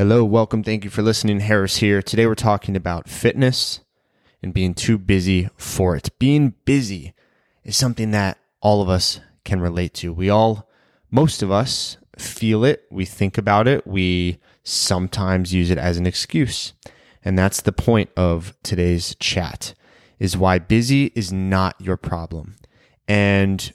Hello, welcome. Thank you for listening. Harris here. Today we're talking about fitness and being too busy for it. Being busy is something that all of us can relate to. We all, most of us, feel it. We think about it. We sometimes use it as an excuse. And that's the point of today's chat is why busy is not your problem. And,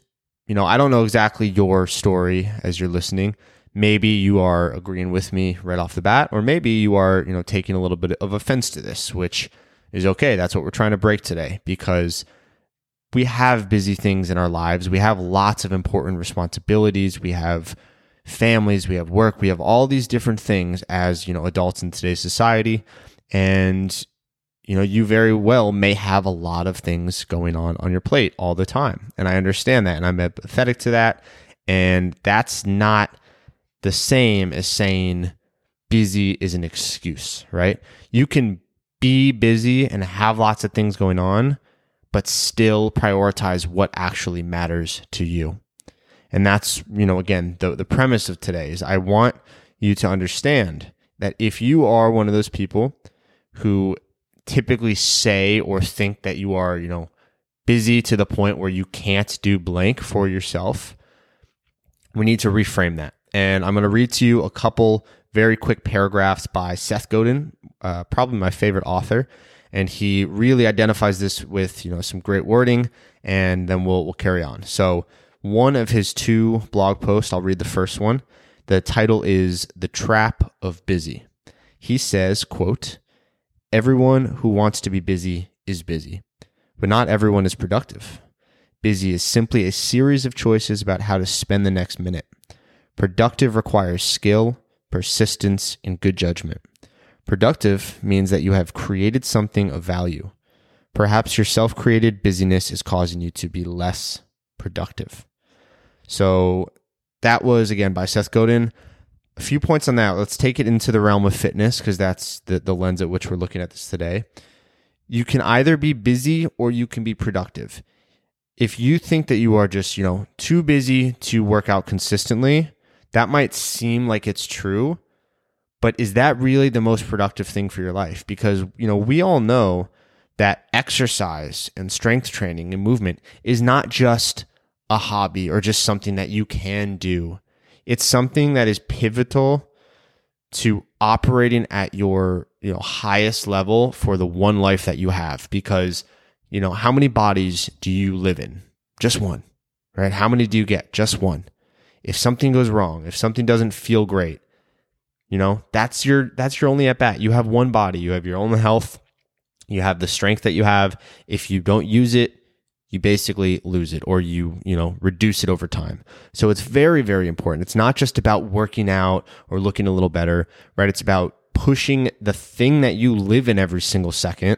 you know, I don't know exactly your story as you're listening. Maybe you are agreeing with me right off the bat, or maybe you are, you know, taking a little bit of offense to this, which is okay. That's what we're trying to break today because we have busy things in our lives. We have lots of important responsibilities. We have families, we have work, we have all these different things as, you know, adults in today's society. And, you know, you very well may have a lot of things going on on your plate all the time. And I understand that. And I'm empathetic to that. And that's not the same as saying busy is an excuse, right? You can be busy and have lots of things going on, but still prioritize what actually matters to you. And that's, you know, again, the, the premise of today is I want you to understand that if you are one of those people who typically say or think that you are, you know, busy to the point where you can't do blank for yourself, we need to reframe that. And I'm going to read to you a couple very quick paragraphs by Seth Godin, uh, probably my favorite author. And he really identifies this with, you know, some great wording and then we'll, we'll carry on. So, one of his two blog posts. I'll read the first one. The title is The Trap of Busy. He says, quote, Everyone who wants to be busy is busy, but not everyone is productive. Busy is simply a series of choices about how to spend the next minute. Productive requires skill, persistence, and good judgment. Productive means that you have created something of value. Perhaps your self created busyness is causing you to be less productive. So that was again by Seth Godin. A few points on that. Let's take it into the realm of fitness because that's the, the lens at which we're looking at this today. You can either be busy or you can be productive. If you think that you are just, you know, too busy to work out consistently, that might seem like it's true, but is that really the most productive thing for your life? Because, you know, we all know that exercise and strength training and movement is not just a hobby or just something that you can do. It's something that is pivotal to operating at your you know highest level for the one life that you have. Because you know how many bodies do you live in? Just one right? How many do you get? Just one if something goes wrong if something doesn't feel great you know that's your that's your only at bat you have one body you have your own health you have the strength that you have if you don't use it you basically lose it or you, you know, reduce it over time. So it's very, very important. It's not just about working out or looking a little better, right? It's about pushing the thing that you live in every single second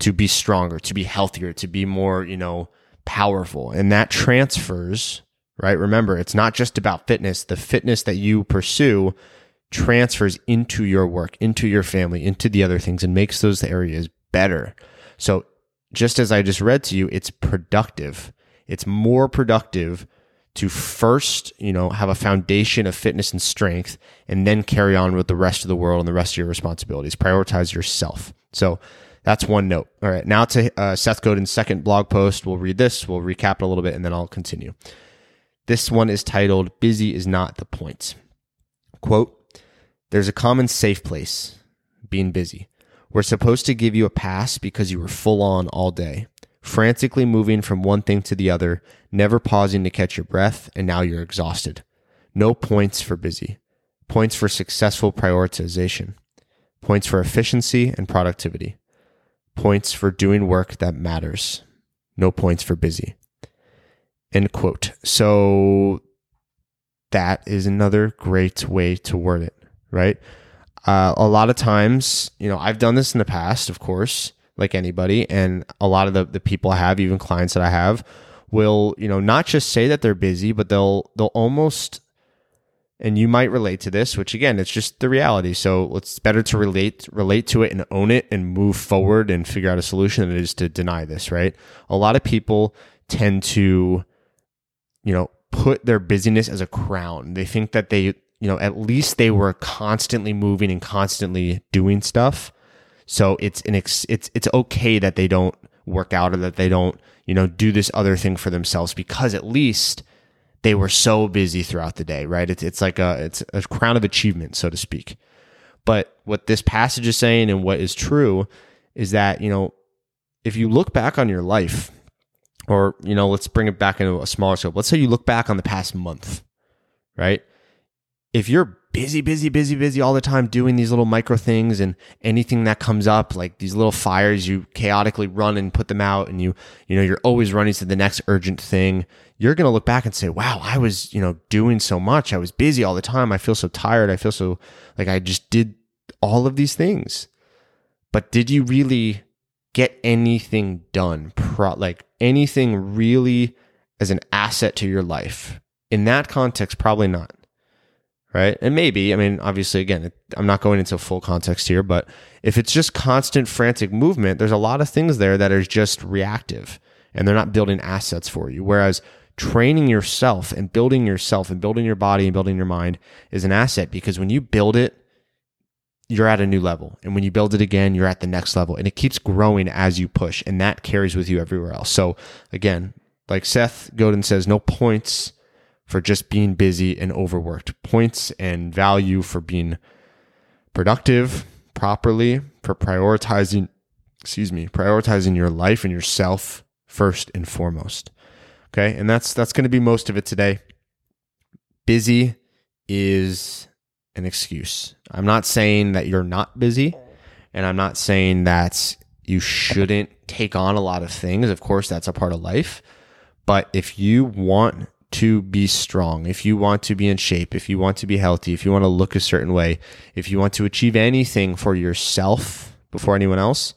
to be stronger, to be healthier, to be more, you know, powerful. And that transfers, right? Remember, it's not just about fitness. The fitness that you pursue transfers into your work, into your family, into the other things and makes those areas better. So just as I just read to you, it's productive. It's more productive to first, you know, have a foundation of fitness and strength and then carry on with the rest of the world and the rest of your responsibilities. Prioritize yourself. So that's one note. All right. Now to uh, Seth Godin's second blog post. We'll read this. We'll recap it a little bit and then I'll continue. This one is titled Busy is Not the Point. Quote, there's a common safe place, being busy. We're supposed to give you a pass because you were full on all day, frantically moving from one thing to the other, never pausing to catch your breath, and now you're exhausted. No points for busy. Points for successful prioritization. Points for efficiency and productivity. Points for doing work that matters. No points for busy. End quote. So that is another great way to word it, right? Uh, a lot of times, you know, I've done this in the past, of course, like anybody, and a lot of the, the people I have, even clients that I have, will, you know, not just say that they're busy, but they'll they'll almost and you might relate to this, which again, it's just the reality. So it's better to relate relate to it and own it and move forward and figure out a solution than it is to deny this, right? A lot of people tend to, you know, put their busyness as a crown. They think that they you know, at least they were constantly moving and constantly doing stuff. So it's an ex- it's it's okay that they don't work out or that they don't, you know, do this other thing for themselves because at least they were so busy throughout the day, right? It's it's like a it's a crown of achievement, so to speak. But what this passage is saying and what is true is that, you know, if you look back on your life, or, you know, let's bring it back into a smaller scope. Let's say you look back on the past month, right? If you're busy, busy, busy, busy all the time doing these little micro things and anything that comes up, like these little fires, you chaotically run and put them out and you, you know, you're always running to the next urgent thing. You're going to look back and say, wow, I was, you know, doing so much. I was busy all the time. I feel so tired. I feel so like I just did all of these things. But did you really get anything done? Pro- like anything really as an asset to your life? In that context, probably not right? And maybe, I mean, obviously, again, I'm not going into full context here, but if it's just constant frantic movement, there's a lot of things there that are just reactive and they're not building assets for you. Whereas training yourself and building yourself and building your body and building your mind is an asset because when you build it, you're at a new level. And when you build it again, you're at the next level. And it keeps growing as you push, and that carries with you everywhere else. So, again, like Seth Godin says, no points for just being busy and overworked, points and value for being productive properly, for prioritizing, excuse me, prioritizing your life and yourself first and foremost. Okay. And that's, that's going to be most of it today. Busy is an excuse. I'm not saying that you're not busy and I'm not saying that you shouldn't take on a lot of things. Of course, that's a part of life. But if you want to be strong, if you want to be in shape, if you want to be healthy, if you want to look a certain way, if you want to achieve anything for yourself before anyone else,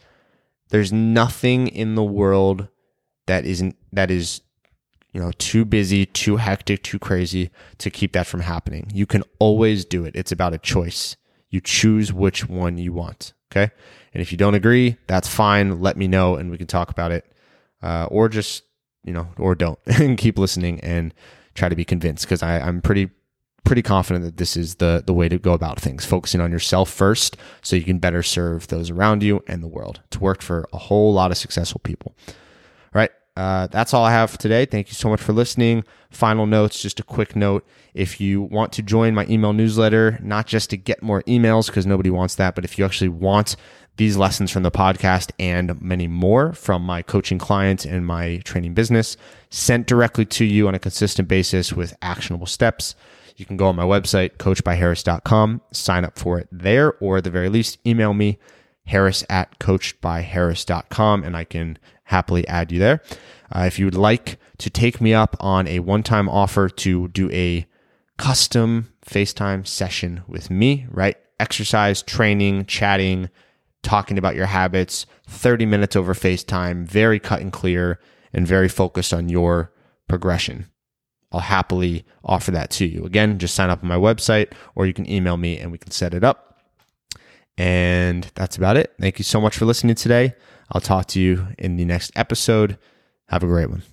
there's nothing in the world that isn't that is you know too busy, too hectic, too crazy to keep that from happening. You can always do it. It's about a choice. You choose which one you want. Okay. And if you don't agree, that's fine. Let me know and we can talk about it. Uh, or just you know, or don't and keep listening and try to be convinced because I'm pretty pretty confident that this is the the way to go about things focusing on yourself first so you can better serve those around you and the world It's worked for a whole lot of successful people all right uh, that's all i have for today thank you so much for listening final notes just a quick note if you want to join my email newsletter not just to get more emails because nobody wants that but if you actually want these lessons from the podcast and many more from my coaching clients and my training business sent directly to you on a consistent basis with actionable steps. You can go on my website, coachedbyharris.com, sign up for it there, or at the very least, email me, harris at coachedbyharris.com, and I can happily add you there. Uh, if you would like to take me up on a one time offer to do a custom FaceTime session with me, right? Exercise, training, chatting, talking about your habits, 30 minutes over FaceTime, very cut and clear and very focused on your progression. I'll happily offer that to you. Again, just sign up on my website or you can email me and we can set it up. And that's about it. Thank you so much for listening today. I'll talk to you in the next episode. Have a great one.